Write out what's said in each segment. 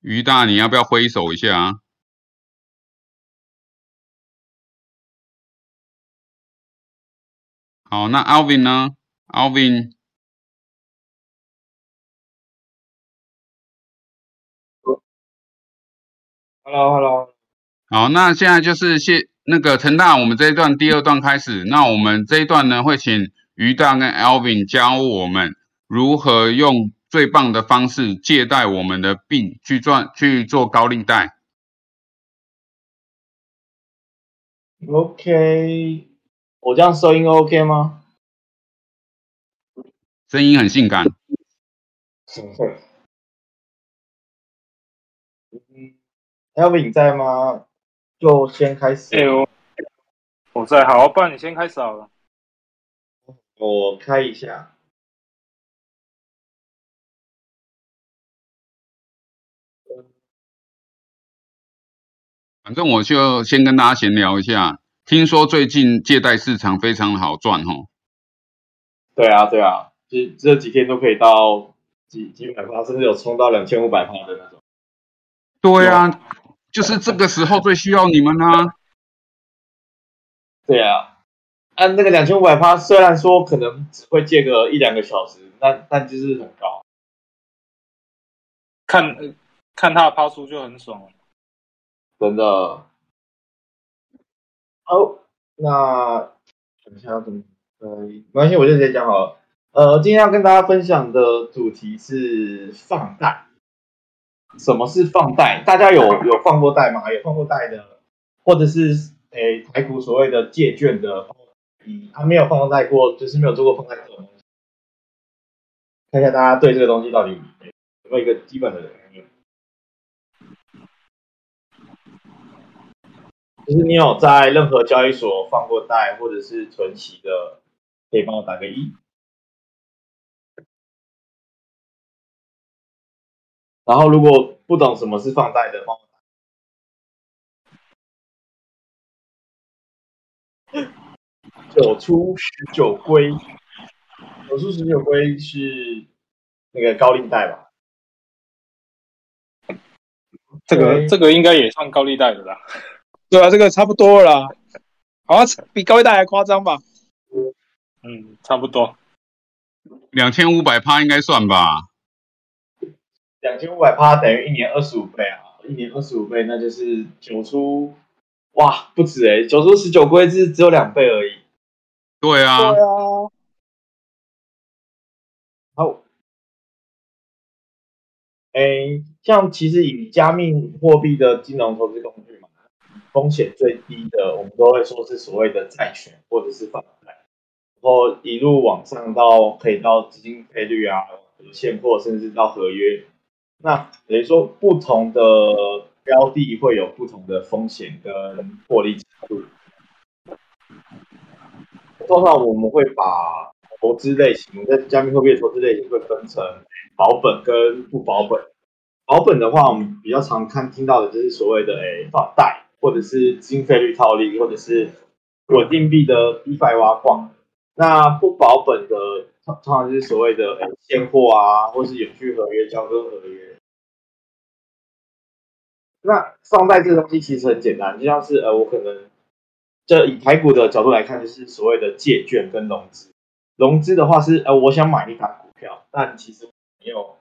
于大，你要不要挥手一下啊？好，那 Alvin 呢？Alvin，Hello，Hello，好，那现在就是谢那个陈大，我们这一段第二段开始。那我们这一段呢，会请于大跟 Alvin 教我们如何用最棒的方式借贷我们的病去赚去做高利贷。OK，我这样收音 OK 吗？声音很性感。嗯，Elvin 你在吗？就先开始。哎、我我在，好，不然你先开始好了。我开一下。反正我就先跟大家闲聊一下，听说最近借贷市场非常的好赚哦。对啊，对啊，这这几天都可以到几几百趴，甚至有冲到两千五百趴的那种。对啊，就是这个时候最需要你们啊。对啊，按那个两千五百趴，虽然说可能只会借个一两个小时，但但就是很高。看呃看他的抛出就很爽了。真的。好，那等一下要怎么？呃，没关系，我就直接讲好了。呃，今天要跟大家分享的主题是放贷。什么是放贷？大家有有放过贷吗？有放过贷的，或者是诶台股所谓的借券的，嗯还没有放过贷过，就是没有做过放贷这种东西。看一下大家对这个东西到底有没有一个基本的概念。就是你有在任何交易所放过贷或者是存息的，可以帮我打个一。然后如果不懂什么是放贷的，帮我打九出十九归，九出十九归是那个高利贷吧？这个对这个应该也算高利贷的啦。对啊，这个差不多了啦，好像比高利贷还夸张吧？嗯，差不多。两千五百趴应该算吧？两千五百趴等于一年二十五倍啊，一年二十五倍，那就是九出，哇，不止诶、九出十九归是只有两倍而已。对啊，对啊，好，诶，像其实以加密货币的金融投资工具嘛，风险最低的，我们都会说是所谓的债权或者是放贷，然后一路往上到可以到资金配率啊、现货，甚至到合约。那等于说，不同的标的会有不同的风险跟获利程度。通常我们会把投资类型，我在加密货币的投资类型会分成保本跟不保本。保本的话，我们比较常看听到的就是所谓的诶放贷，或者是资金费率套利，或者是稳定币的 DeFi 挖矿。那不保本的，通常就是所谓的现货啊，或是永续合约、交割合约。那放贷这个东西其实很简单，就像是呃，我可能这以台股的角度来看，就是所谓的借券跟融资。融资的话是呃，我想买一档股票，但其实没有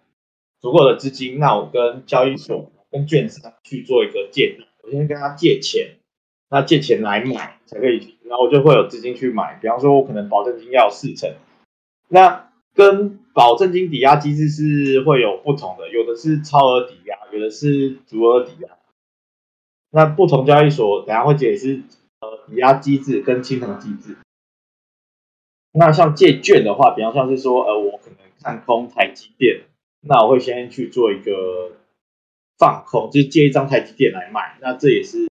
足够的资金，那我跟交易所、跟券商去做一个借，我先跟他借钱，那借钱来买才可以，然后我就会有资金去买。比方说，我可能保证金要四成，那跟保证金抵押机制是会有不同的，有的是超额抵押，有的是足额抵押。那不同交易所等下会解释呃抵押机制跟清偿机制。那像借券的话，比方像是说，呃，我可能看空台积电，那我会先去做一个放空，就是借一张台积电来卖，那这也是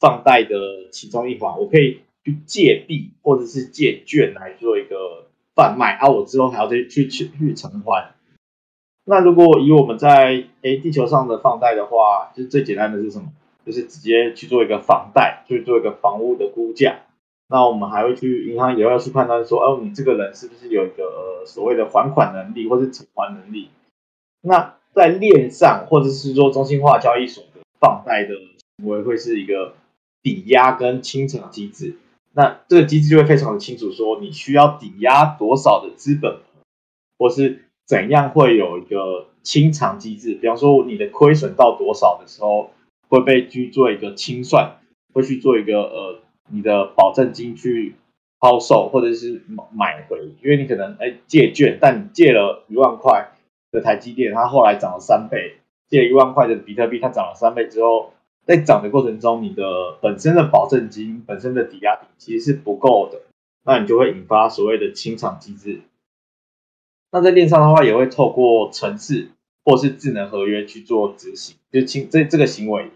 放贷的其中一环。我可以去借币或者是借券来做一个贩卖，啊，我之后还要再去去去偿还。那如果以我们在诶地球上的放贷的话，就是最简单的是什么？就是直接去做一个房贷，去做一个房屋的估价。那我们还会去银行也要去判断说，哦，你这个人是不是有一个、所谓的还款能力或是偿还能力？那在链上或者是说中心化交易所的放贷的行为会是一个抵押跟清偿机制。那这个机制就会非常的清楚，说你需要抵押多少的资本，或是怎样会有一个清偿机制。比方说你的亏损到多少的时候，会被去做一个清算，会去做一个呃你的保证金去抛售或者是买回，因为你可能哎借券，但你借了一万块台积电，它后来涨了三倍；借一万块的比特币，它涨了三倍之后。在涨的过程中，你的本身的保证金、本身的抵押品其实是不够的，那你就会引发所谓的清偿机制。那在链上的话，也会透过程式或是智能合约去做执行，就清这这个行为。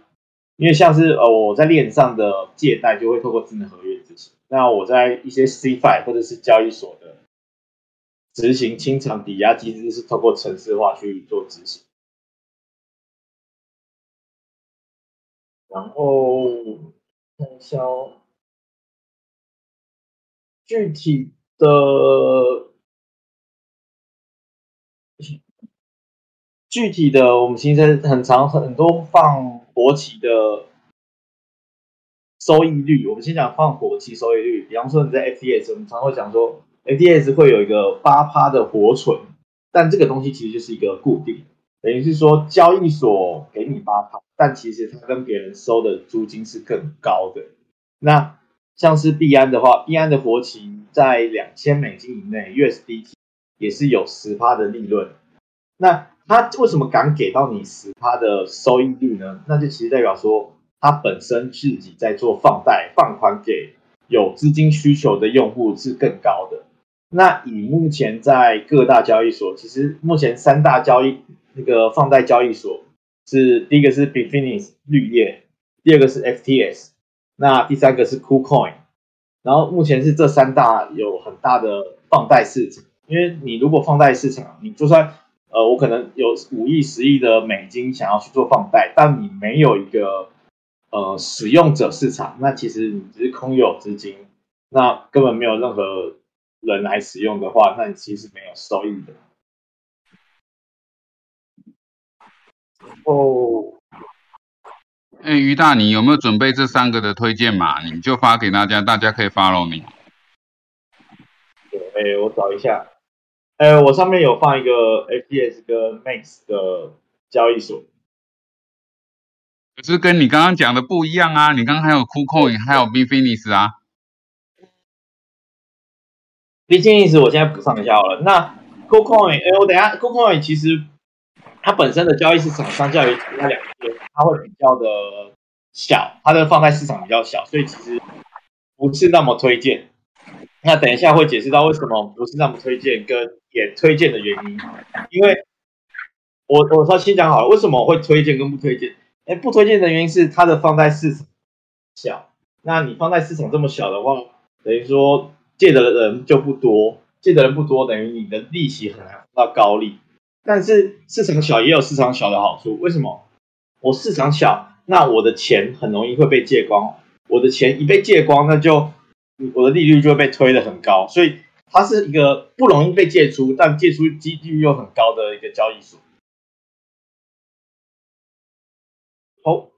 因为像是呃我在链上的借贷就会透过智能合约执行，那我在一些 CFI 或者是交易所的执行清偿抵押机制是透过程式化去做执行。然后看一下哦，具体的具体的，我们其实很长很多放国企的收益率。我们先讲放国企收益率，比方说你在 FTS，我们常会讲说 A D S 会有一个八趴的活存，但这个东西其实就是一个固定，等于是说交易所给你八趴。但其实它跟别人收的租金是更高的。那像是币安的话，币安的活期在两千美金以内，USDT 也是有十趴的利润。那它为什么敢给到你十趴的收益率呢？那就其实代表说，它本身自己在做放贷、放款给有资金需求的用户是更高的。那以目前在各大交易所，其实目前三大交易那个放贷交易所。是第一个是 b i f i n i s 绿叶，第二个是 FTS，那第三个是 KuCoin，然后目前是这三大有很大的放贷市场，因为你如果放贷市场，你就算呃我可能有五亿十亿的美金想要去做放贷，但你没有一个呃使用者市场，那其实你只是空有资金，那根本没有任何人来使用的话，那你其实没有收益的。哦，哎，于大，你有没有准备这三个的推荐码？你就发给大家，大家可以 follow 你。对，哎，我找一下。哎，我上面有放一个 FPS 跟 Max 的交易所。可是跟你刚刚讲的不一样啊！你刚刚还有 KuCoin，还有 Bitfinex 啊。Bitfinex 我现在补上一下好了。那 KuCoin，哎，我等下 KuCoin 其实。它本身的交易市场相较于其他两个，它会比较的小，它的放贷市场比较小，所以其实不是那么推荐。那等一下会解释到为什么不是那么推荐，跟也推荐的原因。因为我我说先讲好了，为什么会推荐跟不推荐？哎，不推荐的原因是它的放贷市场小。那你放贷市场这么小的话，等于说借的人就不多，借的人不多，等于你的利息很难到高利。但是市场小也有市场小的好处，为什么？我市场小，那我的钱很容易会被借光，我的钱一被借光，那就我的利率就会被推的很高，所以它是一个不容易被借出，但借出几率又很高的一个交易所。好，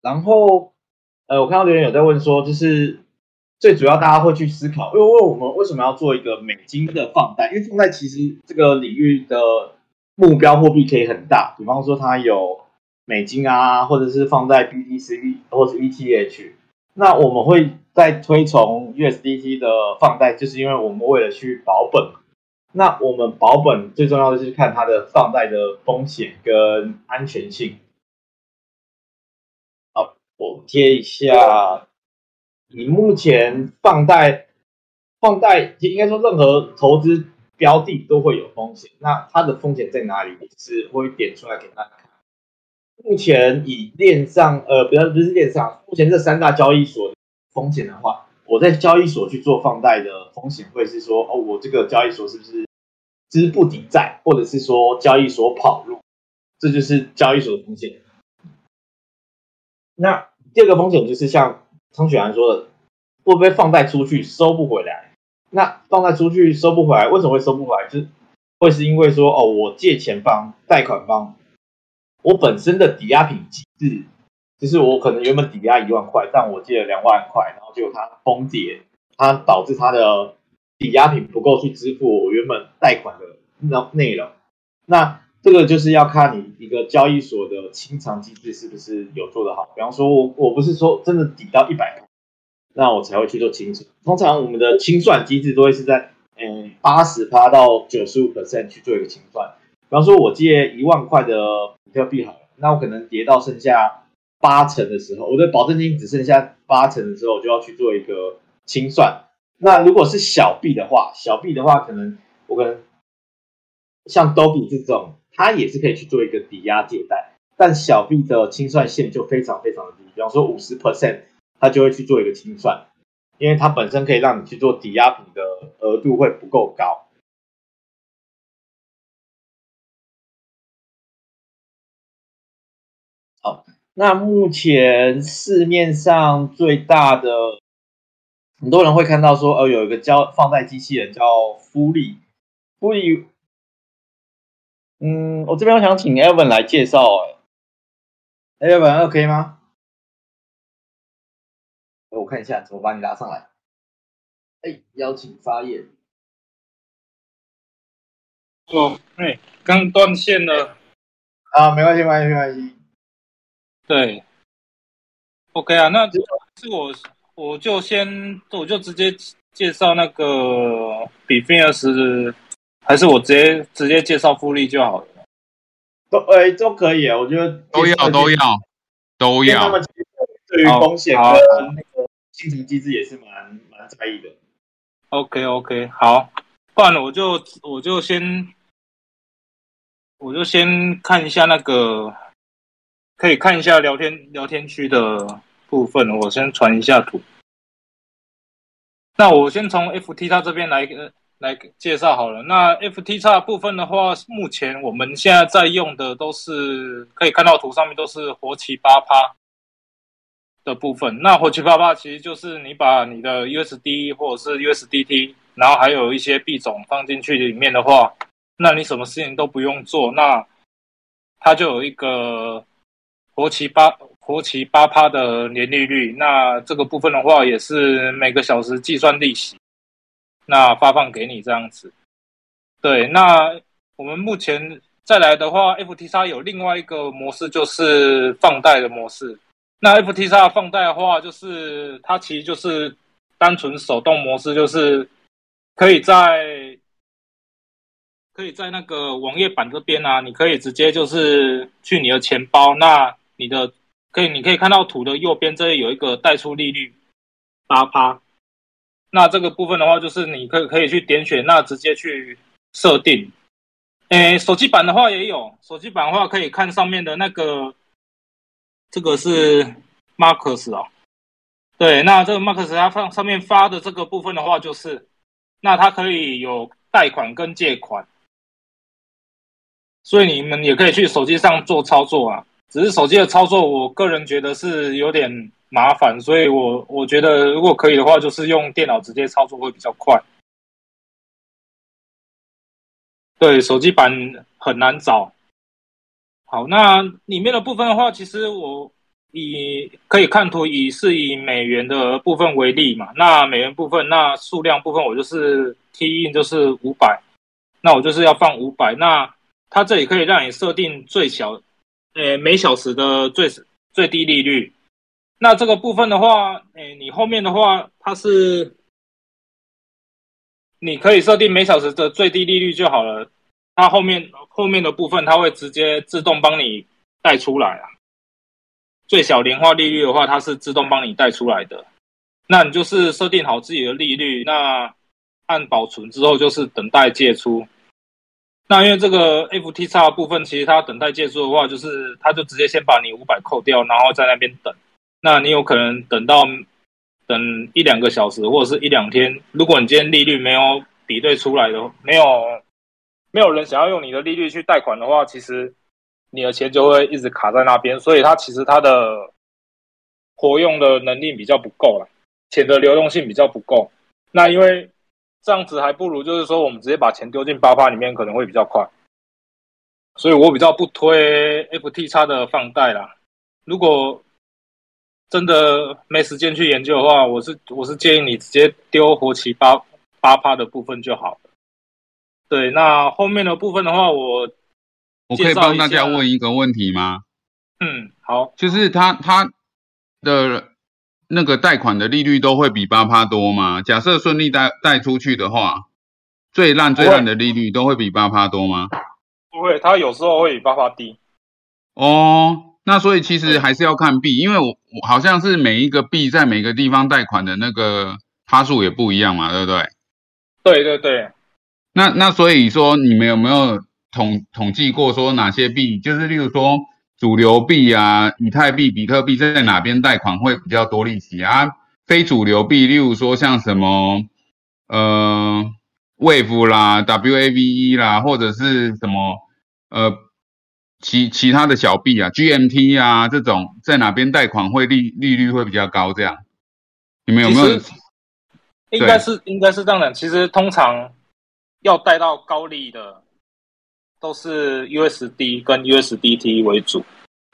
然后呃，我看到留言有在问说，就是。最主要，大家会去思考，因为我们为什么要做一个美金的放贷？因为放贷其实这个领域的目标货币可以很大，比方说它有美金啊，或者是放在 BTC 或者是 ETH。那我们会在推崇 USDT 的放贷，就是因为我们为了去保本。那我们保本最重要的就是看它的放贷的风险跟安全性。我贴一下。你目前放贷，放贷应该说任何投资标的都会有风险。那它的风险在哪里？是会点出来给大家看。目前以链上，呃，不要不是链上，目前这三大交易所风险的话，我在交易所去做放贷的风险会是说，哦，我这个交易所是不是资不抵债，或者是说交易所跑路，这就是交易所的风险。那第二个风险就是像张雪涵说的，会不会放贷出去收不回来？那放贷出去收不回来，为什么会收不回来？就是会是因为说哦，我借钱方、贷款方，我本身的抵押品机制，就是我可能原本抵押一万块，但我借了两万块，然后结果它崩跌，它导致它的抵押品不够去支付我原本贷款的内内容。那这个就是要看你一个交易所的清偿机制是不是有做得好。比方说，我我不是说真的抵到一百那我才会去做清算。通常我们的清算机制都会是在嗯八十趴到九十五 percent 去做一个清算。比方说，我借一万块的比特币好了，那我可能跌到剩下八成的时候，我的保证金只剩下八成的时候，我就要去做一个清算。那如果是小币的话，小币的话，可能我可能像 Dobi 这种。它也是可以去做一个抵押借贷，但小币的清算线就非常非常的低，比方说五十 percent，它就会去做一个清算，因为它本身可以让你去做抵押品的额度会不够高。好，那目前市面上最大的，很多人会看到说，哦，有一个交放贷机器人叫福利，福利。嗯，我这边我想请 Evan 来介绍，哎，Evan OK 吗？我看一下怎么把你拉上来。哎，邀请发言。哦，哎，刚断线了。啊，没关系，没关系，没关系。对，OK 啊，那是我，我就先，我就直接介绍那个比菲尔斯。还是我直接直接介绍复利就好了，都哎都可以啊，我觉得都要都要都要。他们对于风险跟那个进行机制也是蛮蛮在意的。OK OK，好，不然我就我就先我就先看一下那个，可以看一下聊天聊天区的部分，我先传一下图。那我先从 FT 它这边来个。来介绍好了。那 FT 叉部分的话，目前我们现在在用的都是可以看到图上面都是活期八趴的部分。那活期八趴其实就是你把你的 USD 或者是 USDT，然后还有一些币种放进去里面的话，那你什么事情都不用做，那它就有一个活期八活期八趴的年利率。那这个部分的话，也是每个小时计算利息。那发放给你这样子，对。那我们目前再来的话，FTX 有另外一个模式，就是放贷的模式。那 FTX 放贷的话，就是它其实就是单纯手动模式，就是可以在可以在那个网页版这边啊，你可以直接就是去你的钱包，那你的可以你可以看到图的右边这里有一个贷出利率八趴。那这个部分的话，就是你可以可以去点选，那直接去设定。诶，手机版的话也有，手机版的话可以看上面的那个，这个是 Marcus 哦。对，那这个 Marcus 它放上面发的这个部分的话，就是那它可以有贷款跟借款，所以你们也可以去手机上做操作啊。只是手机的操作，我个人觉得是有点。麻烦，所以我我觉得如果可以的话，就是用电脑直接操作会比较快。对，手机版很难找。好，那里面的部分的话，其实我以可以看图，以是以美元的部分为例嘛。那美元部分，那数量部分，我就是 T in 就是五百，那我就是要放五百。那它这里可以让你设定最小，呃，每小时的最最低利率。那这个部分的话，诶，你后面的话，它是你可以设定每小时的最低利率就好了。它后面后面的部分，它会直接自动帮你带出来啊。最小年化利率的话，它是自动帮你带出来的。那你就是设定好自己的利率，那按保存之后就是等待借出。那因为这个 FTX 部分，其实它等待借出的话，就是它就直接先把你五百扣掉，然后在那边等。那你有可能等到等一两个小时，或者是一两天。如果你今天利率没有比对出来的，没有没有人想要用你的利率去贷款的话，其实你的钱就会一直卡在那边。所以它其实它的活用的能力比较不够了，钱的流动性比较不够。那因为这样子还不如就是说我们直接把钱丢进八八里面可能会比较快，所以我比较不推 FT 叉的放贷啦。如果真的没时间去研究的话，我是我是建议你直接丢活期八八趴的部分就好了。对，那后面的部分的话，我我可以帮大家问一个问题吗？嗯，好，就是他他的那个贷款的利率都会比八趴多吗？假设顺利贷贷出去的话，最烂最烂的利率都会比八趴多吗？不会，它有时候会比八趴低。哦。那所以其实还是要看币，因为我我好像是每一个币在每个地方贷款的那个趴数也不一样嘛，对不对？对对对。那那所以说你们有没有统统计过说哪些币，就是例如说主流币啊，以太币、比特币在哪边贷款会比较多利息啊？非主流币，例如说像什么呃 Wave 啦、WAVE 啦，或者是什么呃。其其他的小币啊，GMT 啊这种在哪边贷款会利利率会比较高？这样你们有没有？应该是应该是这样的。其实通常要贷到高利的都是 USD 跟 USDT 为主。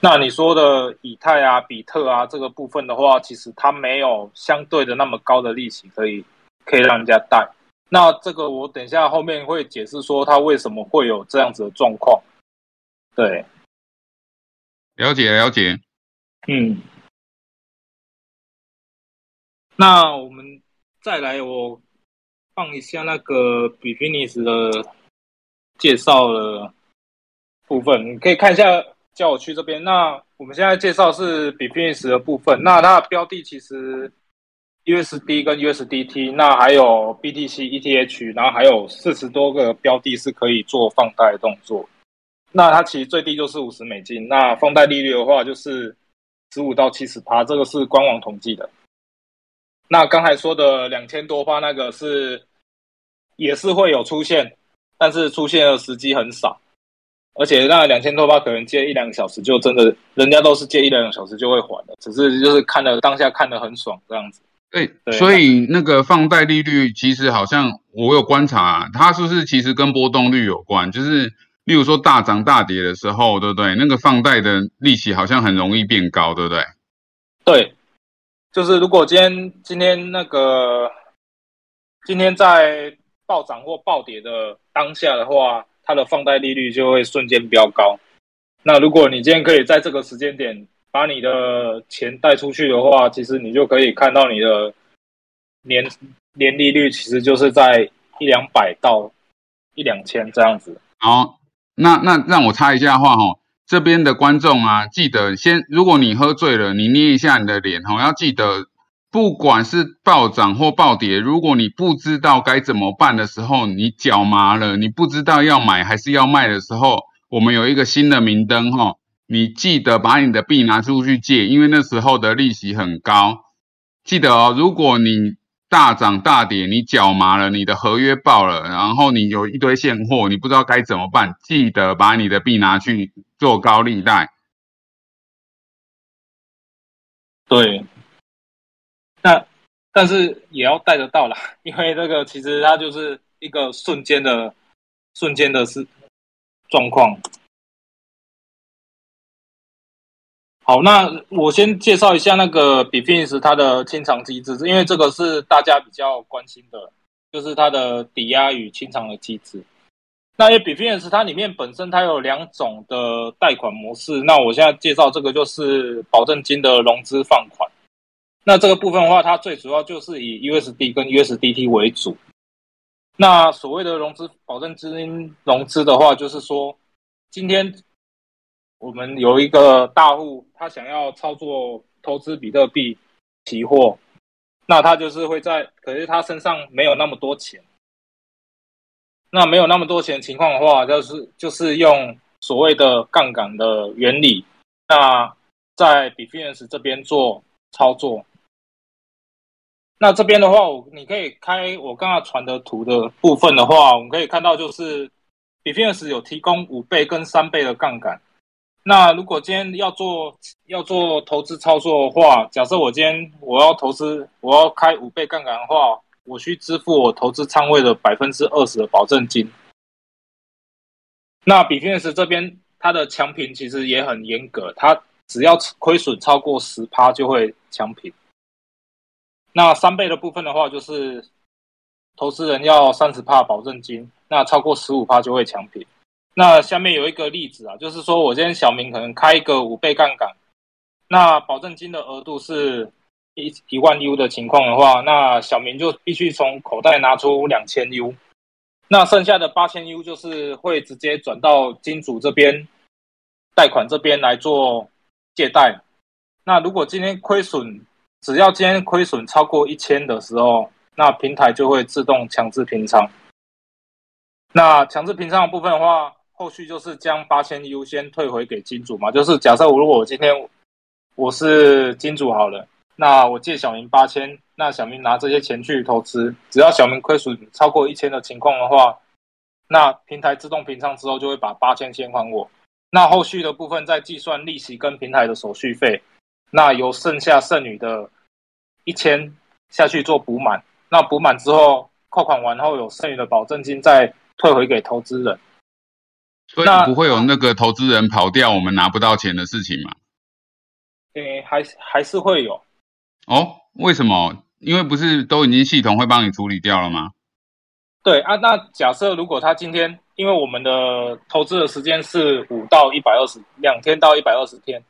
那你说的以太啊、比特啊这个部分的话，其实它没有相对的那么高的利息可以可以让人家贷。那这个我等一下后面会解释说它为什么会有这样子的状况。对，了解了解，嗯，那我们再来，我放一下那个比 f i n i s 的介绍的部分，你可以看一下叫我去这边。那我们现在介绍是比 f i n i s 的部分，那它的标的其实 USD 跟 USDT，那还有 BTC、ETH，然后还有四十多个标的是可以做放贷动作。那它其实最低就是五十美金，那放贷利率的话就是十五到七十趴，这个是官网统计的。那刚才说的两千多趴那个是也是会有出现，但是出现的时机很少，而且那两千多趴可能借一两个小时就真的，人家都是借一两个小时就会还的，只是就是看了当下看的很爽这样子。对，所以那个放贷利率其实好像我有观察，啊它是不是其实跟波动率有关，就是。例如说大涨大跌的时候，对不对？那个放贷的利息好像很容易变高，对不对？对，就是如果今天今天那个今天在暴涨或暴跌的当下的话，它的放贷利率就会瞬间飙高。那如果你今天可以在这个时间点把你的钱贷出去的话，其实你就可以看到你的年年利率其实就是在一两百到一两千这样子。好。那那让我插一下话哈，这边的观众啊，记得先，如果你喝醉了，你捏一下你的脸哈，要记得，不管是暴涨或暴跌，如果你不知道该怎么办的时候，你脚麻了，你不知道要买还是要卖的时候，我们有一个新的明灯哈，你记得把你的币拿出去借，因为那时候的利息很高，记得哦，如果你。大涨大跌，你脚麻了，你的合约爆了，然后你有一堆现货，你不知道该怎么办，记得把你的币拿去做高利贷。对，那但是也要贷得到啦，因为这个其实它就是一个瞬间的、瞬间的是状况。好，那我先介绍一下那个比 f i n s 它的清偿机制，因为这个是大家比较关心的，就是它的抵押与清偿的机制。那因为比 f i n s 它里面本身它有两种的贷款模式，那我现在介绍这个就是保证金的融资放款。那这个部分的话，它最主要就是以 USD 跟 USDT 为主。那所谓的融资保证金融资的话，就是说今天。我们有一个大户，他想要操作投资比特币期货，那他就是会在，可是他身上没有那么多钱，那没有那么多钱情况的话，就是就是用所谓的杠杆的原理，那在 b i f i n c e 这边做操作。那这边的话，我你可以开我刚刚传的图的部分的话，我们可以看到就是 b i f i n c e 有提供五倍跟三倍的杠杆。那如果今天要做要做投资操作的话，假设我今天我要投资，我要开五倍杠杆的话，我需支付我投资仓位的百分之二十的保证金。那比 Finish 这边它的强平其实也很严格，它只要亏损超过十趴就会强平。那三倍的部分的话，就是投资人要三十帕保证金，那超过十五帕就会强平。那下面有一个例子啊，就是说我今天小明可能开一个五倍杠杆，那保证金的额度是一一万 U 的情况的话，那小明就必须从口袋拿出两千 U，那剩下的八千 U 就是会直接转到金主这边贷款这边来做借贷。那如果今天亏损，只要今天亏损超过一千的时候，那平台就会自动强制平仓。那强制平仓的部分的话，后续就是将八千 U 先退回给金主嘛。就是假设我如果我今天我是金主好了，那我借小明八千，那小明拿这些钱去投资，只要小明亏损超过一千的情况的话，那平台自动平仓之后就会把八千先还我。那后续的部分再计算利息跟平台的手续费，那由剩下剩余的一千下去做补满。那补满之后扣款完后有剩余的保证金再退回给投资人。所以不会有那个投资人跑掉，我们拿不到钱的事情嘛？诶，还还是会有。哦，为什么？因为不是都已经系统会帮你处理掉了吗？对啊，那假设如果他今天，因为我们的投资的时间是五到一百二十两天到一百二十天，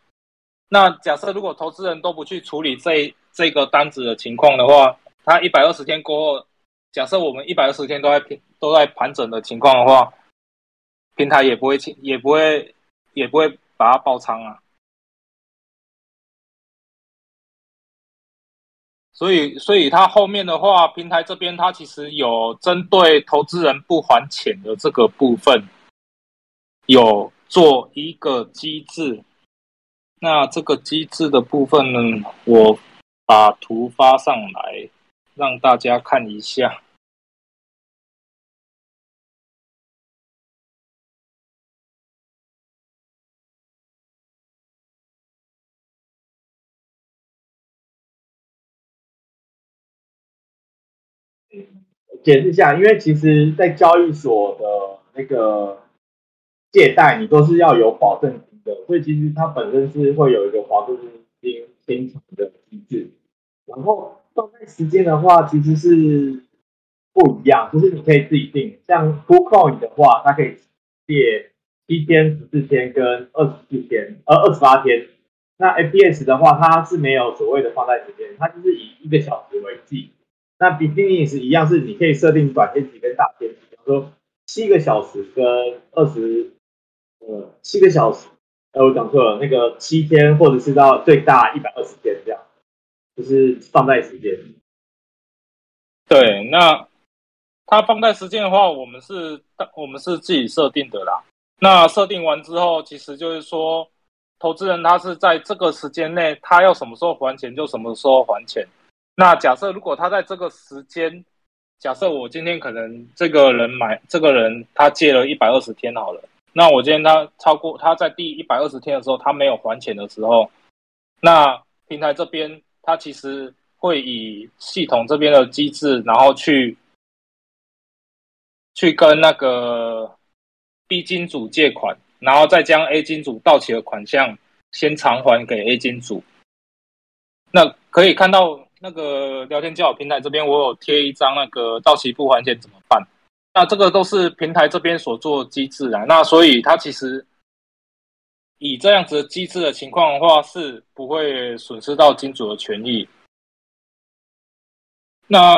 那假设如果投资人都不去处理这这个单子的情况的话，他一百二十天过后，假设我们一百二十天都在平都在盘整的情况的话。平台也不会清，也不会，也不会把它爆仓啊。所以，所以它后面的话，平台这边它其实有针对投资人不还钱的这个部分，有做一个机制。那这个机制的部分呢，我把图发上来，让大家看一下。解释一下，因为其实，在交易所的那个借贷，你都是要有保证金的，所以其实它本身是会有一个保证金清偿的机制。然后放贷时间的话，其实是不一样，就是你可以自己定。像 Coin 的话，它可以借七天、十四天跟二十四天，呃，二十八天。那 FPS 的话，它是没有所谓的放贷时间，它就是以一个小时为计。那比定义是一样，是你可以设定短天期跟大天期，比方说七个小时跟二十，呃，七个小时，呃，我讲错了，那个七天或者是到最大一百二十天这样，就是放贷时间。对，那它放贷时间的话，我们是我们是自己设定的啦。那设定完之后，其实就是说，投资人他是在这个时间内，他要什么时候还钱就什么时候还钱。那假设如果他在这个时间，假设我今天可能这个人买这个人他借了一百二十天好了，那我今天他超过他在第一百二十天的时候他没有还钱的时候，那平台这边他其实会以系统这边的机制，然后去去跟那个 B 金主借款，然后再将 A 金主到期的款项先偿还给 A 金主，那可以看到。那个聊天交友平台这边，我有贴一张那个到期不还钱怎么办？那这个都是平台这边所做机制啊。那所以它其实以这样子的机制的情况的话，是不会损失到金主的权益。那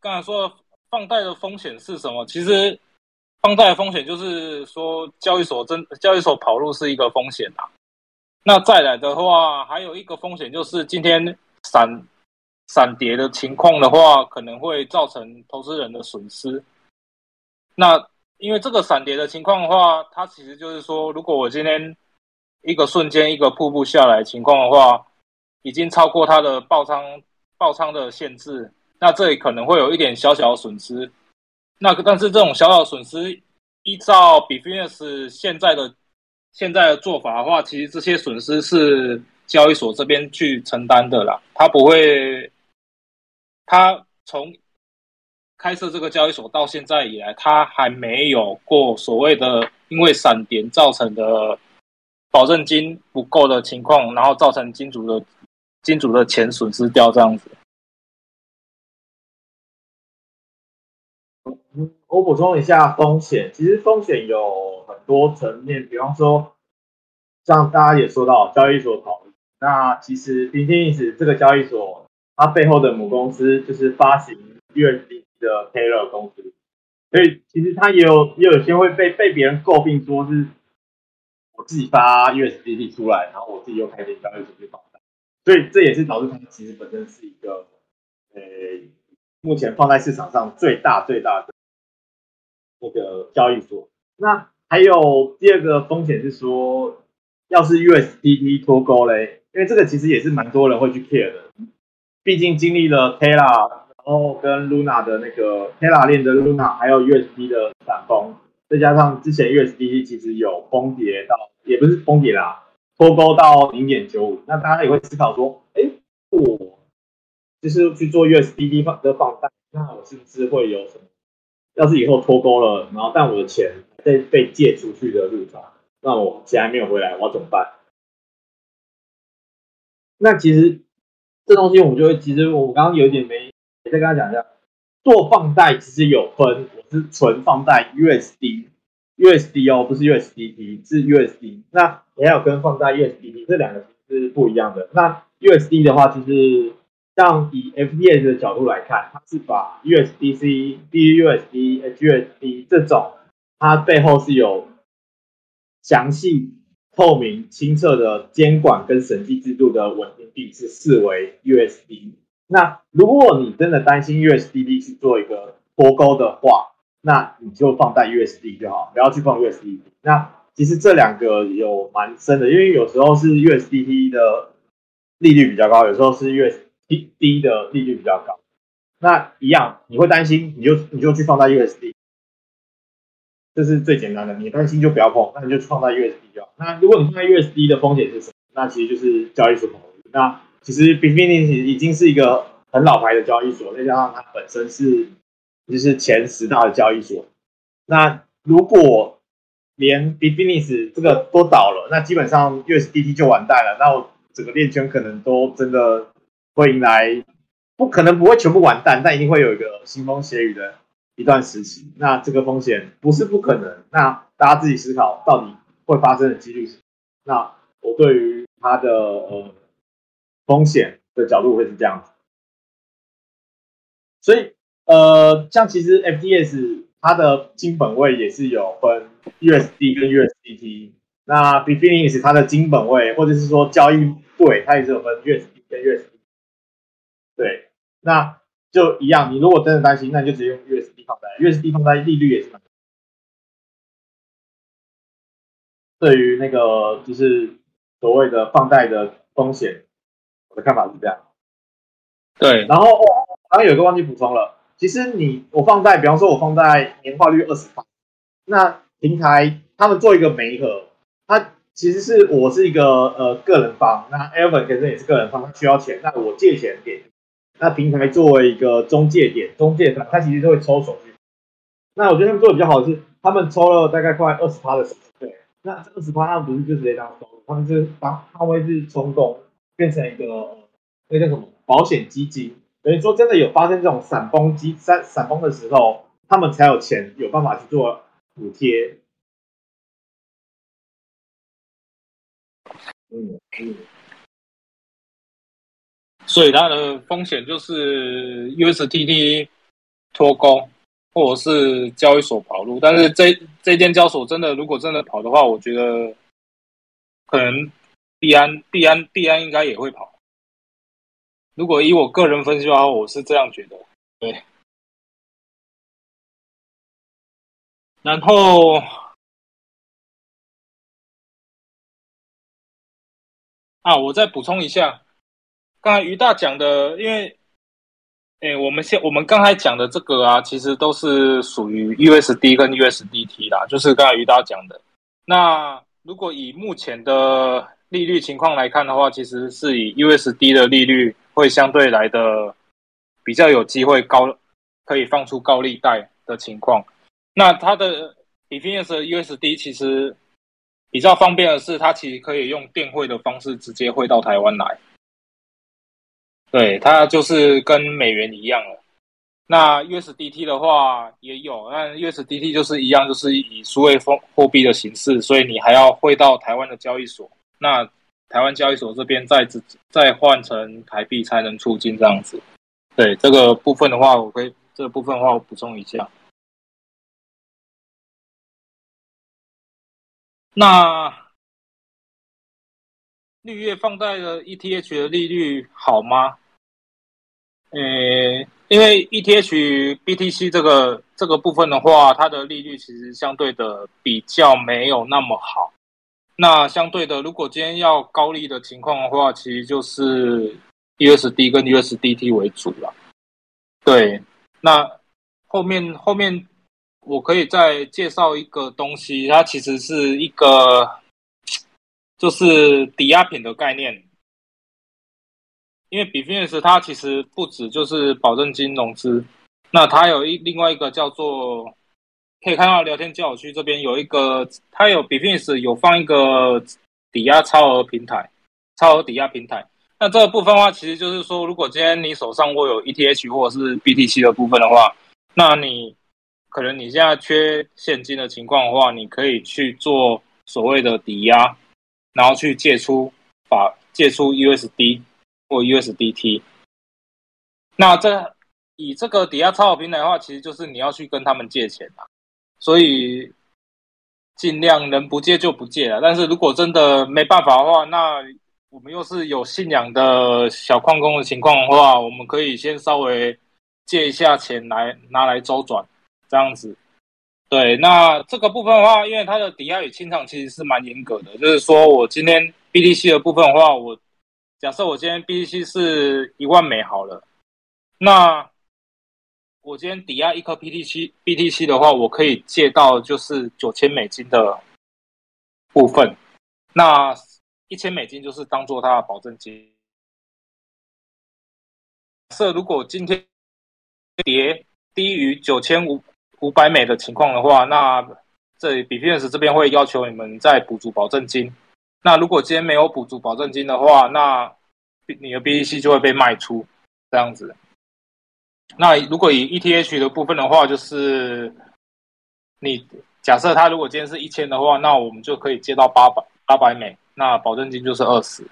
刚才说放贷的风险是什么？其实放贷的风险就是说交易所真交易所跑路是一个风险啊。那再来的话，还有一个风险就是今天闪。闪跌的情况的话，可能会造成投资人的损失。那因为这个闪跌的情况的话，它其实就是说，如果我今天一个瞬间一个瀑布下来情况的话，已经超过它的爆仓爆仓的限制，那这里可能会有一点小小的损失。那但是这种小小损失，依照 b i f i n e s 现在的现在的做法的话，其实这些损失是交易所这边去承担的啦，他不会，他从开设这个交易所到现在以来，他还没有过所谓的因为闪点造成的保证金不够的情况，然后造成金主的金主的钱损失掉这样子。我补充一下风险，其实风险有很多层面，比方说，像大家也说到交易所跑，那其实 Binance 这个交易所，它背后的母公司就是发行 USD 的 Taylor 公司，所以其实它也有也有些会被被别人诟病说是我自己发 USDT 出来，然后我自己又开点交易所去放贷，所以这也是导致它其实本身是一个呃目前放在市场上最大最大的。那个交易所，那还有第二个风险是说，要是 USDT 脱钩嘞，因为这个其实也是蛮多人会去 care 的，毕竟经历了 Terra，然后跟 Luna 的那个 Terra 链的 Luna，还有 USD 的反崩，再加上之前 USDT 其实有崩跌到，也不是崩跌啦，脱钩到零点九五，那大家也会思考说，哎，我就是去做 USDT 放的放贷，那我是不是会有什么？要是以后脱钩了，然后但我的钱在被借出去的路上，那我钱还没有回来，我要怎么办？那其实这东西我就会，其实我刚刚有点没再跟他讲一下，做放贷其实有分，我是纯放贷 USD，USD 哦，不是 USDT，是 USD。那也有跟放贷 USDT 这两个是不一样的。那 USD 的话，就是。像以 FTS 的角度来看，它是把 USDC、BUSD、HUSD 这种，它背后是有详细、透明、清澈的监管跟审计制度的稳定币，是视为 USD。那如果你真的担心 USDB 是做一个脱钩的话，那你就放在 USD 就好，不要去放 USD。那其实这两个有蛮深的，因为有时候是 USDT 的利率比较高，有时候是 US。低低的利率比较高，那一样你会担心，你就你就去放在 USD，这是最简单的。你担心就不要碰，那你就放在 USD 就好。那如果你放在 USD 的风险是什么？那其实就是交易所考虑。那其实 b i t c o i n 已经是一个很老牌的交易所，再加上它本身是就是前十大的交易所。那如果连 b i t c o i n 这个都倒了，那基本上 USDT 就完蛋了。那我整个链圈可能都真的。会迎来不可能不会全部完蛋，但一定会有一个腥风血雨的一段时期。那这个风险不是不可能，那大家自己思考到底会发生的几率是？那我对于它的呃风险的角度会是这样子。所以呃，像其实 FDS 它的金本位也是有分 USD 跟 USDT，那 b i t f i n i s 它的金本位或者是说交易对它也是有分 USD 跟 USDT。对，那就一样。你如果真的担心，那你就直接用 USD 放贷。USD 放贷利率也是蛮。对于那个就是所谓的放贷的风险，我的看法是这样。对，然后哦刚刚有一个忘记补充了。其实你我放贷，比方说我放贷年化率二十八，那平台他们做一个媒合，他其实是我是一个呃个人方，那 Evan 本身也是个人方，他需要钱，那我借钱给。那平台作为一个中介点，中介它它其实就会抽手续。那我觉得他们做的比较好的是，他们抽了大概快二十趴的手续费。那这二十趴他们不是就直接当收入，他们是把他会是充公，变成一个那叫什么保险基金。等于说真的有发生这种闪崩机闪闪崩的时候，他们才有钱有办法去做补贴。嗯嗯。所以它的风险就是 USDT 脱钩，或者是交易所跑路。但是这这间交所真的，如果真的跑的话，我觉得可能币安币安币安应该也会跑。如果以我个人分析的话，我是这样觉得。对。然后啊，我再补充一下。刚才于大讲的，因为，哎，我们现我们刚才讲的这个啊，其实都是属于 USD 跟 USDT 啦，就是刚才于大讲的。那如果以目前的利率情况来看的话，其实是以 USD 的利率会相对来的比较有机会高，可以放出高利贷的情况。那它的 b i f i n c e USD 其实比较方便的是，它其实可以用电汇的方式直接汇到台湾来。对，它就是跟美元一样了。那 USDT 的话也有，那 USDT 就是一样，就是以数位货货币的形式，所以你还要汇到台湾的交易所。那台湾交易所这边再再换成台币才能出金这样子。对这个部分的话，我可以这个部分的话我补充一下。那绿月放贷的 ETH 的利率好吗？呃，因为 ETH BTC 这个这个部分的话，它的利率其实相对的比较没有那么好。那相对的，如果今天要高利的情况的话，其实就是 USD 跟 USDT 为主了。对，那后面后面我可以再介绍一个东西，它其实是一个就是抵押品的概念。因为 b i f i n c e 它其实不止就是保证金融资，那它有一另外一个叫做，可以看到聊天交友区这边有一个，它有 b i f i n c e 有放一个抵押超额平台，超额抵押平台。那这个部分的话，其实就是说，如果今天你手上握有 ETH 或者是 BTC 的部分的话，那你可能你现在缺现金的情况的话，你可以去做所谓的抵押，然后去借出把借出 USD。或 USDT，那这以这个抵押超好平台的话，其实就是你要去跟他们借钱啊，所以尽量能不借就不借了。但是如果真的没办法的话，那我们又是有信仰的小矿工的情况的话，我们可以先稍微借一下钱来拿来周转，这样子。对，那这个部分的话，因为它的抵押与清偿其实是蛮严格的，就是说我今天 BTC 的部分的话，我假设我今天 BTC 是一万美好了，那我今天抵押一颗 BTC BTC 的话，我可以借到就是九千美金的部分，那一千美金就是当做它的保证金。设如果今天跌低于九千五五百美的情况的话，那这里比 f i n c e 这边会要求你们再补足保证金。那如果今天没有补足保证金的话，那你的 BTC 就会被卖出，这样子。那如果以 ETH 的部分的话，就是你假设它如果今天是一千的话，那我们就可以借到八百八百美，那保证金就是二十。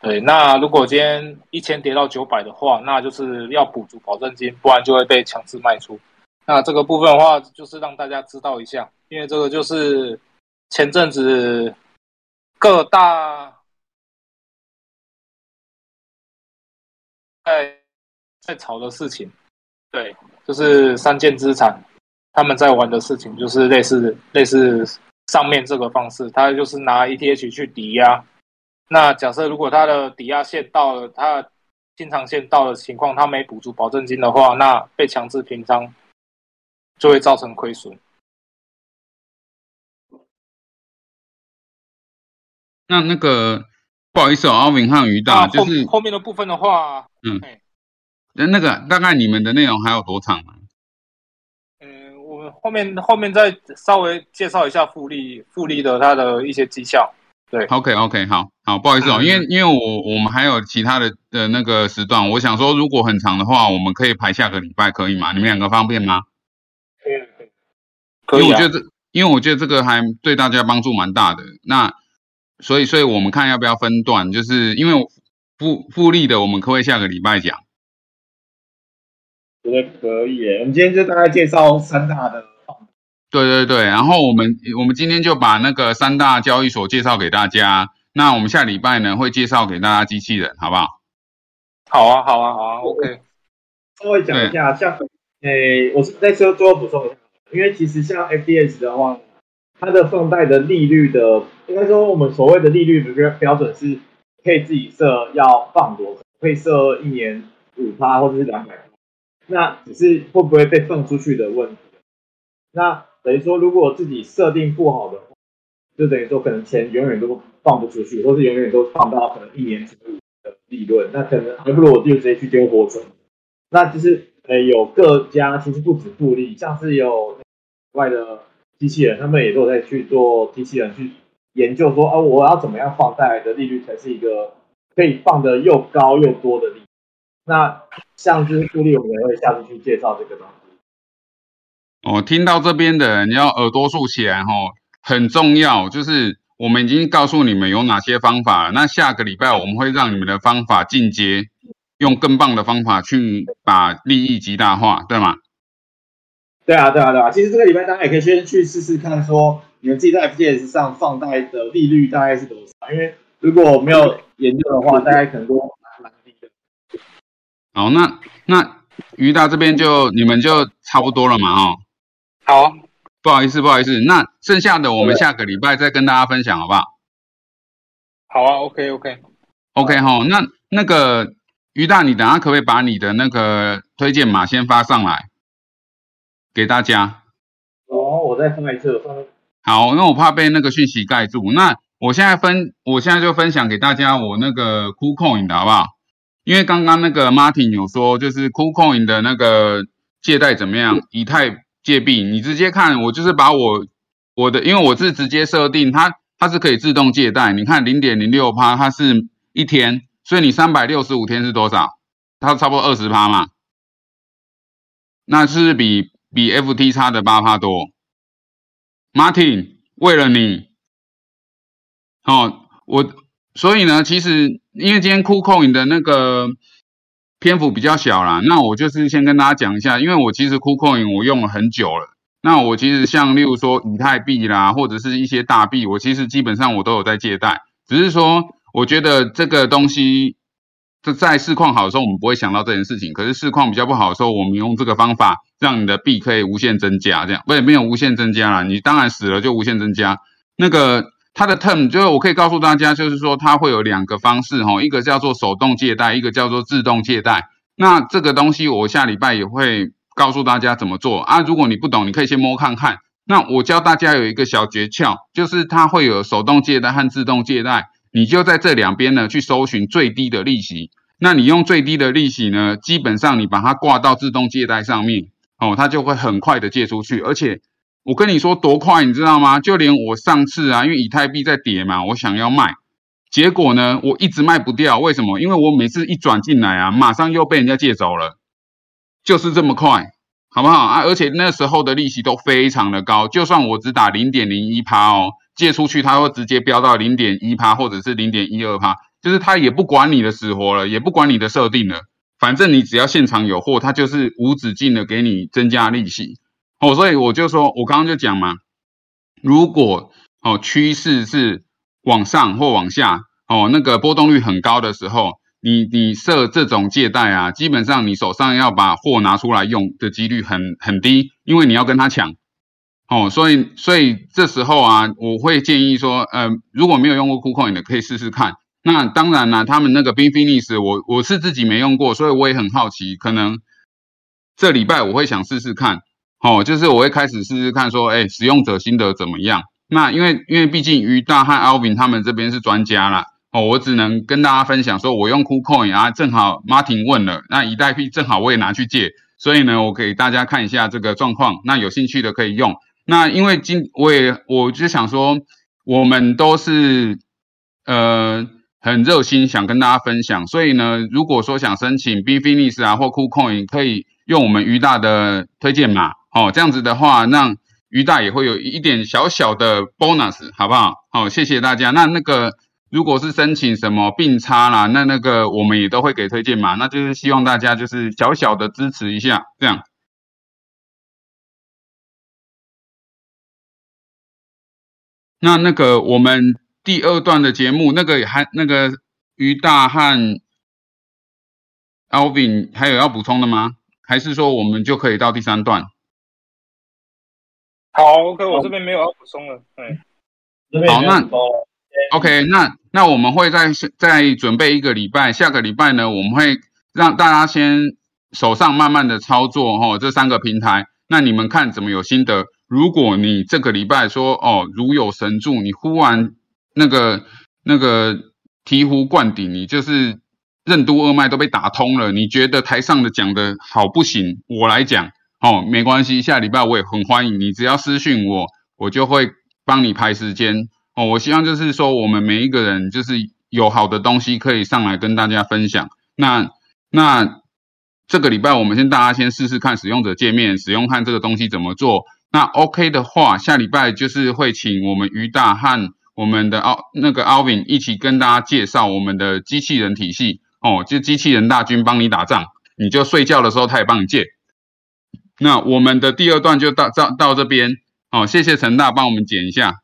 对，那如果今天一千跌到九百的话，那就是要补足保证金，不然就会被强制卖出。那这个部分的话，就是让大家知道一下，因为这个就是前阵子。各大在在炒的事情，对，就是三件资产，他们在玩的事情就是类似类似上面这个方式，他就是拿 ETH 去抵押。那假设如果他的抵押线到了，他经常线到的情况，他没补足保证金的话，那被强制平仓就会造成亏损。那那个不好意思哦，阿明和于大，就是后面的部分的话，嗯，那那个大概你们的内容还有多长呢？嗯，我们后面后面再稍微介绍一下复利复利的它的一些绩效。对，OK OK，好好，不好意思哦，因为因为我我们还有其他的的那个时段，我想说如果很长的话，我们可以排下个礼拜，可以吗？你们两个方便吗？可以可以，可以。因为我觉得这，因为我觉得这个还对大家帮助蛮大的。那所以，所以我们看要不要分段，就是因为复复利的，我们可不可以下个礼拜讲？觉得可以耶。我们今天就大概介绍三大的。对对对，然后我们我们今天就把那个三大交易所介绍给大家。那我们下礼拜呢会介绍给大家机器人，好不好？好啊，好啊，好啊，OK。稍微讲一下，像诶，我是在说最后补充一下，因为其实像 FDS 的话。它的放贷的利率的，应该说我们所谓的利率标标准是，可以自己设要放多少，可以设一年五趴或者是两百，那只是会不会被放出去的问题。那等于说，如果自己设定不好的话，就等于说可能钱永远都放不出去，或是永远都放到可能一年左右的利润，那可能还不如我就直接去丢活存。那就是呃有各家其实不止复利，像是有外的机器人，他们也都在去做机器人去研究说，啊我要怎么样放贷来的利率才是一个可以放的又高又多的利。那像就是复利，我们也会下次去介绍这个东西。哦，听到这边的人要耳朵竖起来哈，很重要，就是我们已经告诉你们有哪些方法了。那下个礼拜我们会让你们的方法进阶，用更棒的方法去把利益极大化，对吗？对啊，对啊，对啊。其实这个礼拜大家也可以先去试试看，说你们自己在 FTS 上放贷的利率大概是多少？因为如果没有研究的话，大概可能都蛮蛮低的。好，那那于大这边就你们就差不多了嘛，哦，好，不好意思，不好意思，那剩下的我们下个礼拜再跟大家分享，好不好好啊，OK OK，？OK 哈，那那个于大，你等下可不可以把你的那个推荐码先发上来给大家？哦，我再放一次，我放好，那我怕被那个讯息盖住。那我现在分，我现在就分享给大家我那个 KuCoin 的好不好？因为刚刚那个 Martin 有说，就是 KuCoin 的那个借贷怎么样？以太借币，你直接看，我就是把我我的，因为我是直接设定它，它是可以自动借贷。你看零点零六趴，它是一天，所以你三百六十五天是多少？它差不多二十趴嘛，那是比比 FT 差的八趴多。Martin，为了你，哦，我所以呢，其实因为今天 KuCoin 的那个篇幅比较小啦，那我就是先跟大家讲一下，因为我其实 KuCoin 我用了很久了，那我其实像例如说以太币啦，或者是一些大币，我其实基本上我都有在借贷，只是说我觉得这个东西。在市况好的时候，我们不会想到这件事情。可是市况比较不好的时候，我们用这个方法，让你的币可以无限增加，这样不也没有无限增加啦，你当然死了就无限增加。那个它的 term 就是我可以告诉大家，就是说它会有两个方式哈，一个叫做手动借贷，一个叫做自动借贷。那这个东西我下礼拜也会告诉大家怎么做啊。如果你不懂，你可以先摸看看。那我教大家有一个小诀窍，就是它会有手动借贷和自动借贷。你就在这两边呢去搜寻最低的利息，那你用最低的利息呢，基本上你把它挂到自动借贷上面，哦，它就会很快的借出去，而且我跟你说多快，你知道吗？就连我上次啊，因为以太币在跌嘛，我想要卖，结果呢，我一直卖不掉，为什么？因为我每次一转进来啊，马上又被人家借走了，就是这么快，好不好啊？而且那时候的利息都非常的高，就算我只打零点零一趴哦。借出去，它会直接飙到零点一趴，或者是零点一二趴，就是他也不管你的死活了，也不管你的设定了，反正你只要现场有货，他就是无止境的给你增加利息。哦，所以我就说，我刚刚就讲嘛，如果哦趋势是往上或往下，哦那个波动率很高的时候，你你设这种借贷啊，基本上你手上要把货拿出来用的几率很很低，因为你要跟他抢。哦，所以所以这时候啊，我会建议说，呃，如果没有用过 KuCoin 的，可以试试看。那当然啦，他们那个 Binfinix，我我是自己没用过，所以我也很好奇，可能这礼拜我会想试试看。哦，就是我会开始试试看，说，哎，使用者心得怎么样？那因为因为毕竟于大和 Alvin 他们这边是专家啦，哦，我只能跟大家分享，说我用 KuCoin 啊，正好 Martin 问了，那以太币正好我也拿去借，所以呢，我给大家看一下这个状况，那有兴趣的可以用。那因为今我也我就想说，我们都是呃很热心想跟大家分享，所以呢，如果说想申请 Binfinix 啊或 KuCoin，可以用我们于大的推荐码哦，这样子的话，让于大也会有一点小小的 bonus，好不好？好，谢谢大家。那那个如果是申请什么并差啦，那那个我们也都会给推荐码，那就是希望大家就是小小的支持一下，这样。那那个我们第二段的节目，那个还那个于大和 Alvin 还有要补充的吗？还是说我们就可以到第三段？好，OK，我这边没有要补充了。对，好，那 OK，那那我们会再再准备一个礼拜，下个礼拜呢，我们会让大家先手上慢慢的操作哦，这三个平台，那你们看怎么有心得？如果你这个礼拜说哦如有神助，你忽然那个那个醍醐灌顶，你就是任督二脉都被打通了，你觉得台上的讲的好不行？我来讲哦，没关系，下礼拜我也很欢迎你，只要私讯我，我就会帮你排时间哦。我希望就是说，我们每一个人就是有好的东西可以上来跟大家分享。那那这个礼拜我们先大家先试试看使用者界面，使用看这个东西怎么做。那 OK 的话，下礼拜就是会请我们于大和我们的奥那个 Alvin 一起跟大家介绍我们的机器人体系哦，就机器人大军帮你打仗，你就睡觉的时候他也帮你借。那我们的第二段就到到到这边哦，谢谢陈大帮我们剪一下。